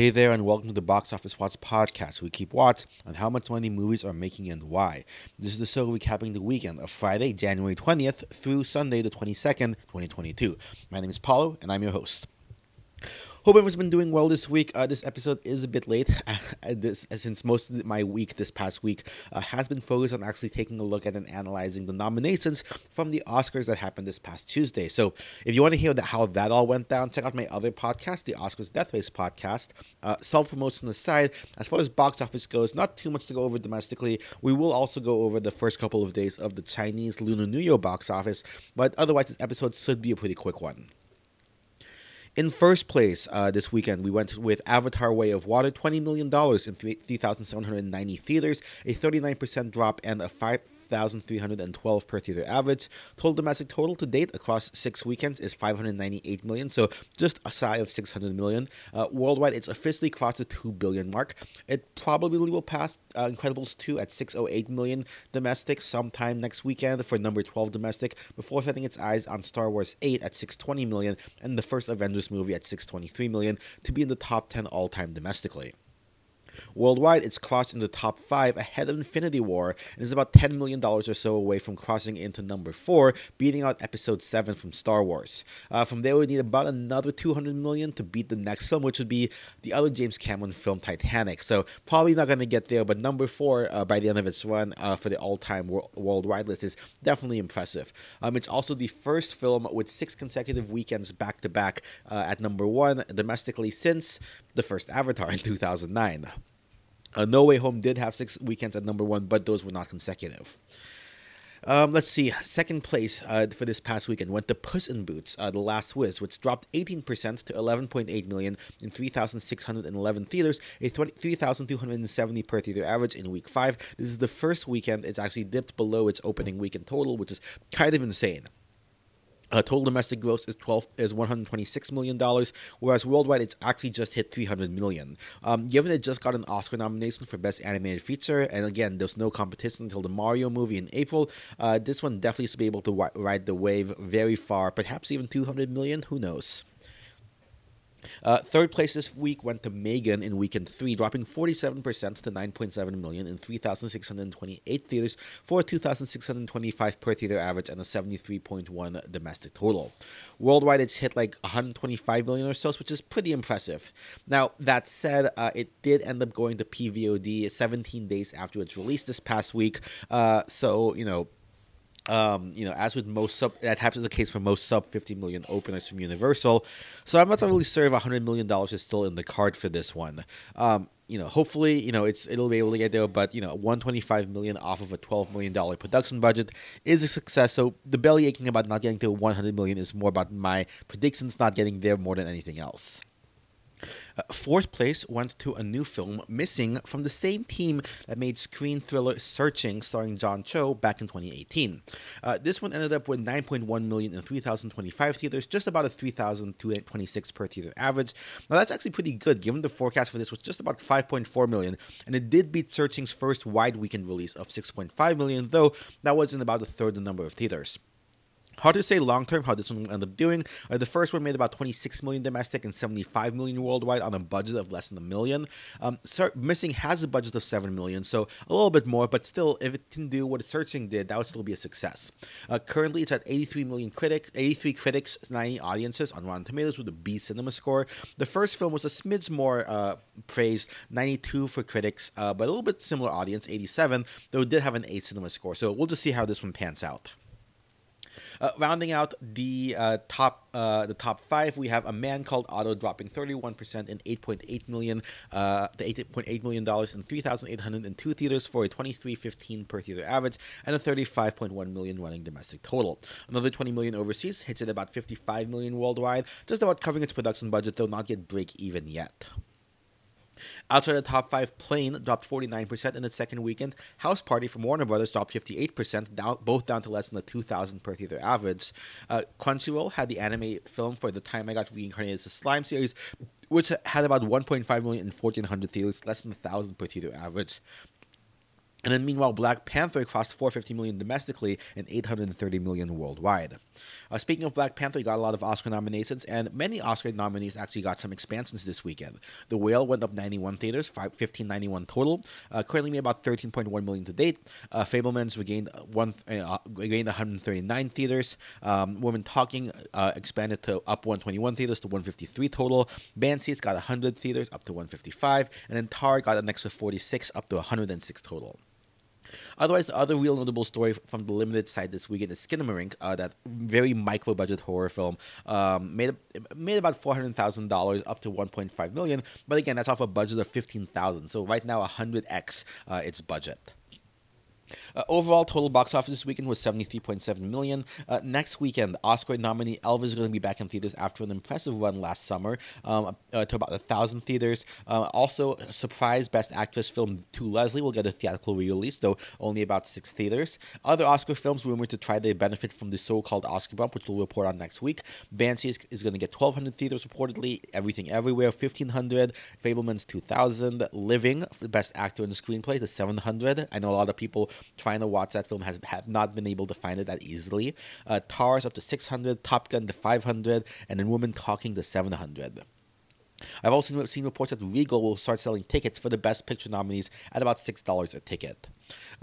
Hey there, and welcome to the Box Office Watch podcast. We keep watch on how much money movies are making and why. This is the show recapping the weekend of Friday, January 20th through Sunday, the 22nd, 2022. My name is Paulo, and I'm your host. Hope everyone's been doing well this week. Uh, this episode is a bit late, uh, this, since most of my week this past week uh, has been focused on actually taking a look at and analyzing the nominations from the Oscars that happened this past Tuesday. So, if you want to hear that, how that all went down, check out my other podcast, the Oscars Death Race podcast. Uh, Self promotion aside, as far as box office goes, not too much to go over domestically. We will also go over the first couple of days of the Chinese Lunar New Year box office, but otherwise, this episode should be a pretty quick one. In first place uh, this weekend, we went with Avatar Way of Water, $20 million in 3,790 theaters, a 39% drop, and a 5 1,312 per theater average. Total domestic total to date across six weekends is 598 million, so just a shy of 600 million. Uh, worldwide, it's officially crossed the 2 billion mark. It probably will pass uh, Incredibles 2 at 608 million domestic sometime next weekend for number 12 domestic before setting its eyes on Star Wars 8 at 620 million and the first Avengers movie at 623 million to be in the top 10 all time domestically. Worldwide, it's crossed in the top five ahead of Infinity War and is about $10 million or so away from crossing into number four, beating out Episode 7 from Star Wars. Uh, from there, we need about another 200 million to beat the next film, which would be the other James Cameron film, Titanic. So, probably not going to get there, but number four uh, by the end of its run uh, for the all time wor- worldwide list is definitely impressive. Um, it's also the first film with six consecutive weekends back to back at number one domestically since the first Avatar in 2009. Uh, no Way Home did have six weekends at number one, but those were not consecutive. Um, let's see. Second place uh, for this past weekend went to Puss in Boots, uh, The Last Wish, which dropped 18% to 11.8 million in 3,611 theaters, a 3,270 per theater average in week five. This is the first weekend it's actually dipped below its opening weekend total, which is kind of insane. Uh, total domestic gross is twelve is one hundred twenty six million dollars, whereas worldwide it's actually just hit three hundred million. Um, given it just got an Oscar nomination for best animated feature, and again there's no competition until the Mario movie in April, uh, this one definitely should be able to ride the wave very far, perhaps even two hundred million. Who knows? Uh, third place this week went to Megan in weekend three, dropping 47% to 9.7 million in 3,628 theaters for a 2,625 per theater average and a 73.1 domestic total. Worldwide, it's hit like 125 million or so, which is pretty impressive. Now, that said, uh, it did end up going to PVOD 17 days after its release this past week. Uh, so, you know, um, you know, as with most sub, that happens the case for most sub 50 million openers from Universal. So I'm not really sure if 100 million dollars is still in the card for this one. Um, you know, hopefully, you know, it's it'll be able to get there. But you know, 125 million off of a 12 million dollar production budget is a success. So the belly aching about not getting to 100 million is more about my predictions not getting there more than anything else. Uh, fourth place went to a new film, Missing, from the same team that made screen thriller Searching, starring John Cho, back in 2018. Uh, this one ended up with 9.1 million in 3,025 theaters, just about a 3,226 per theater average. Now that's actually pretty good, given the forecast for this was just about 5.4 million, and it did beat Searching's first wide weekend release of 6.5 million, though that was in about a third the number of theaters. Hard to say long term how this one will end up doing. Uh, the first one made about 26 million domestic and 75 million worldwide on a budget of less than a million. Um, Missing has a budget of 7 million, so a little bit more, but still, if it can do what Searching did, that would still be a success. Uh, currently, it's at 83 million critics, 83 critics, 90 audiences on Rotten Tomatoes with a B cinema score. The first film was a smidge more uh, praised, 92 for critics, uh, but a little bit similar audience, 87, though it did have an A cinema score. So we'll just see how this one pans out. Uh, rounding out the uh, top uh, the top five, we have a man called Otto dropping 31% in 8.8 million, uh, the 8.8 million dollars in 3,802 theaters for a 23.15 per theater average and a 35.1 million running domestic total. Another 20 million overseas hits at about 55 million worldwide, just about covering its production budget, though not yet break even yet. Outside the top five, Plane dropped 49% in its second weekend. House Party from Warner Brothers dropped 58%, down, both down to less than the 2,000 per theater average. Uh, Crunchyroll had the anime film for The Time I Got Reincarnated as a Slime series, which had about 1.5 million in 1,400 theaters, less than 1,000 per theater average. And then meanwhile, Black Panther crossed 450 million domestically and 830 million worldwide. Uh, speaking of Black Panther, got a lot of Oscar nominations, and many Oscar nominees actually got some expansions this weekend. The Whale went up 91 theaters, 5, 1591 total. Uh, currently made about 13.1 million to date. Uh, Fabelmans regained one uh, regained 139 theaters. Um, Women Talking uh, expanded to up 121 theaters to 153 total. Banshees got 100 theaters up to 155, and then Tar got an extra 46 up to 106 total. Otherwise, the other real notable story from the limited side this weekend is Skinamarink, uh, that very micro budget horror film, um, made made about four hundred thousand dollars up to one point five million. But again, that's off a budget of fifteen thousand. So right now, hundred x uh, its budget. Uh, overall, total box office this weekend was 73.7 million. Uh, next weekend, Oscar nominee Elvis is going to be back in theaters after an impressive run last summer um, uh, to about a thousand theaters. Uh, also, surprise Best Actress film To Leslie will get a theatrical re release, though only about six theaters. Other Oscar films rumored to try to benefit from the so-called Oscar bump, which we'll report on next week. Banshee is, is going to get 1,200 theaters reportedly. Everything Everywhere 1,500. Fabelman's 2,000. Living Best Actor in the Screenplay the 700. I know a lot of people trying to watch that film has have not been able to find it that easily. Uh, Tars up to 600, Top Gun to 500, and then Women Talking to 700. I've also seen reports that Regal will start selling tickets for the Best Picture nominees at about $6 a ticket.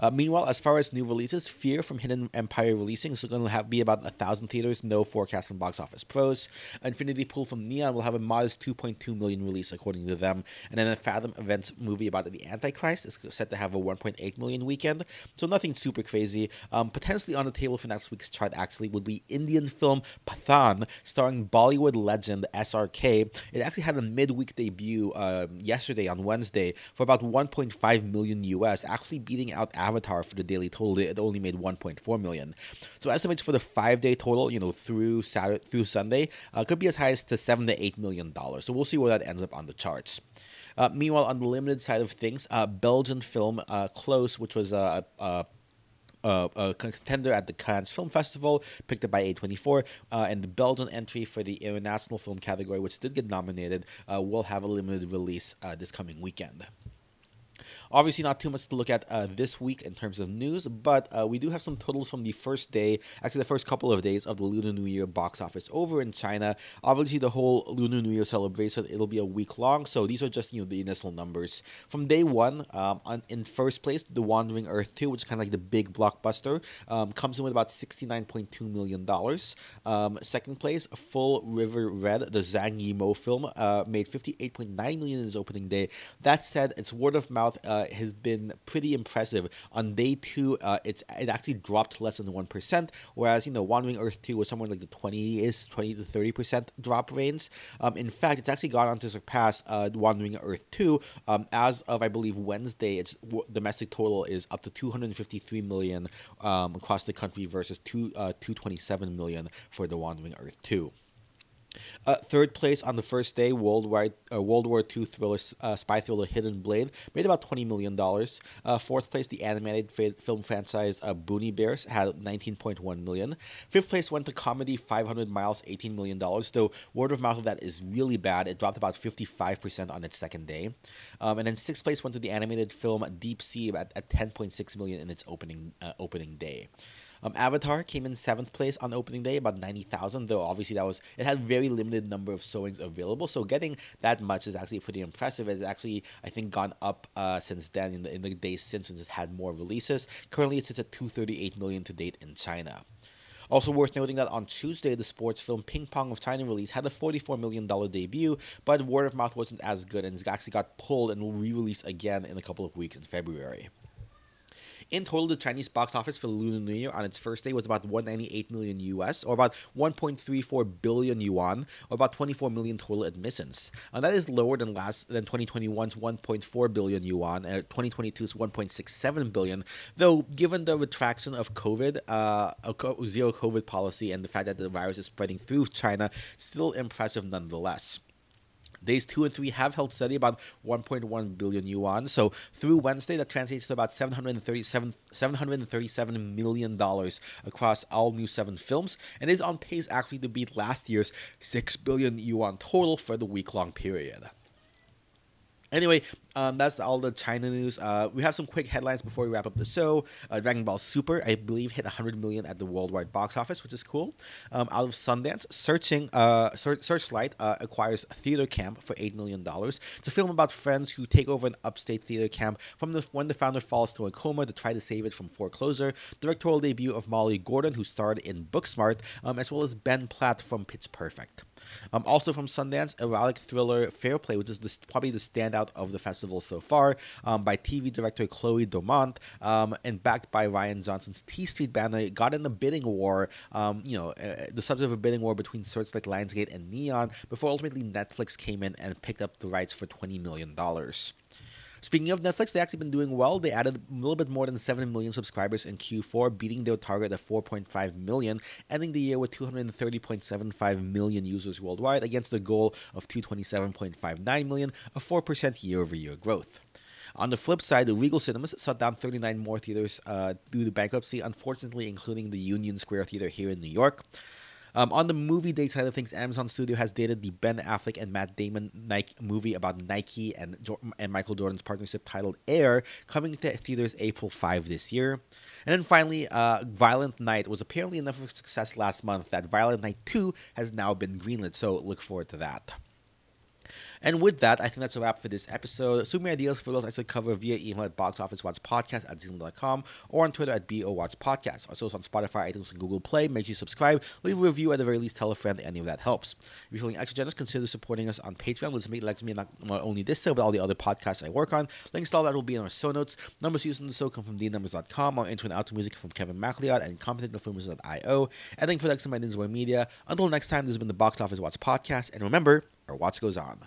Uh, meanwhile, as far as new releases, Fear from Hidden Empire releasing is going to have be about a thousand theaters, no forecast from box office pros. Infinity Pool from Neon will have a modest 2.2 million release according to them, and then the Fathom Events movie about the Antichrist is set to have a 1.8 million weekend. So nothing super crazy. Um, potentially on the table for next week's chart actually would be Indian film Pathaan, starring Bollywood legend SRK. It actually had a midweek debut uh, yesterday on Wednesday for about 1.5 million US, actually beating out Avatar for the daily total. It only made 1.4 million. So estimates for the five day total, you know, through Saturday through Sunday, uh, could be as high as to seven to eight million dollars. So we'll see where that ends up on the charts. Uh, meanwhile, on the limited side of things, uh, Belgian film uh, Close, which was a, a uh, a contender at the Cannes Film Festival, picked up by A24, uh, and the Belgian entry for the international film category, which did get nominated, uh, will have a limited release uh, this coming weekend. Obviously, not too much to look at uh, this week in terms of news, but uh, we do have some totals from the first day, actually, the first couple of days of the Lunar New Year box office over in China. Obviously, the whole Lunar New Year celebration, it'll be a week long, so these are just, you know, the initial numbers. From day one, um, on, in first place, The Wandering Earth 2, which is kind of like the big blockbuster, um, comes in with about $69.2 million. Um, second place, Full River Red, the Zhang Yimou film, uh, made 58.9 million in its opening day. That said, its word of mouth uh, has been pretty impressive. On day two, uh, it's it actually dropped less than one percent, whereas you know Wandering Earth two was somewhere like the twenty is twenty to thirty percent drop range. Um, in fact, it's actually gone on to surpass uh, Wandering Earth two. Um, as of I believe Wednesday, its domestic total is up to two hundred fifty three million um, across the country versus two uh, two twenty seven million for the Wandering Earth two. Uh, third place on the first day, World War, uh, World War II thriller, uh, spy thriller Hidden Blade, made about $20 million. Uh, fourth place, the animated fa- film franchise uh, Boonie Bears had 19.1 million. Fifth place went to comedy 500 Miles, $18 million, though word of mouth of that is really bad. It dropped about 55% on its second day. Um, and then sixth place went to the animated film Deep Sea at, at 10.6 million in its opening, uh, opening day. Um, Avatar came in seventh place on opening day, about ninety thousand. Though obviously that was it had very limited number of showings available, so getting that much is actually pretty impressive. It's actually I think gone up uh, since then in the in the days since it's had more releases. Currently, it sits at two thirty eight million to date in China. Also worth noting that on Tuesday, the sports film Ping Pong of China release had a $44 million debut, but word of mouth wasn't as good and it actually got pulled and will re-release again in a couple of weeks in February. In total, the Chinese box office for the Lunar New Year on its first day was about 198 million US, or about 1.34 billion yuan, or about 24 million total admissions. And that is lower than last than 2021's 1.4 billion yuan, and 2022's 1.67 billion. Though, given the retraction of COVID, uh, zero COVID policy, and the fact that the virus is spreading through China, still impressive nonetheless. Days two and three have held steady, about 1.1 billion yuan. So through Wednesday, that translates to about 737 737 million dollars across all new seven films, and is on pace actually to beat last year's 6 billion yuan total for the week long period. Anyway, um, that's all the China news. Uh, we have some quick headlines before we wrap up the show. Uh, Dragon Ball Super, I believe, hit 100 million at the worldwide box office, which is cool. Um, out of Sundance, Searching uh, Search, Searchlight uh, acquires Theater Camp for $8 million. It's a film about friends who take over an upstate theater camp from the, when the founder falls to a coma to try to save it from foreclosure. Directorial debut of Molly Gordon, who starred in Booksmart, um, as well as Ben Platt from Pitch Perfect. Um, also from Sundance, erotic thriller Fair Play, which is the, probably the standout of the festival so far, um, by TV director Chloe Domont, um, and backed by Rian Johnson's T Street banner, It got in a bidding war, um, you know, uh, the subject of a bidding war between Searchlight Lionsgate and Neon, before ultimately Netflix came in and picked up the rights for $20 million. Speaking of Netflix, they actually been doing well. They added a little bit more than 7 million subscribers in Q4, beating their target of 4.5 million, ending the year with 230.75 million users worldwide against the goal of 227.59 million, a 4% year over year growth. On the flip side, the Regal Cinemas shut down 39 more theaters uh, due to bankruptcy, unfortunately, including the Union Square Theater here in New York. Um, on the movie date side of things, Amazon Studio has dated the Ben Affleck and Matt Damon Nike movie about Nike and and Michael Jordan's partnership titled Air, coming to theaters April 5 this year. And then finally, uh, Violent Night was apparently enough of a success last month that Violent Night 2 has now been greenlit, so look forward to that. And with that, I think that's a wrap for this episode. Send me ideas for those I should cover via email at boxofficewatchpodcast at gmail.com or on Twitter at BOWatchPodcast. Also on Spotify, iTunes, and Google Play. Make sure you subscribe, leave a review, at the very least tell a friend, any of that helps. If you're feeling extra generous, consider supporting us on Patreon. Let's make like me not, not only this show, but all the other podcasts I work on. Links to all that will be in our show notes. Numbers used in the show come from the-numbers.com. Our intro and outro music from Kevin MacLeod and CompetentFilmers.io. Editing for Next by Media. Until next time, this has been the Box Office Watch Podcast. And remember, our watch goes on.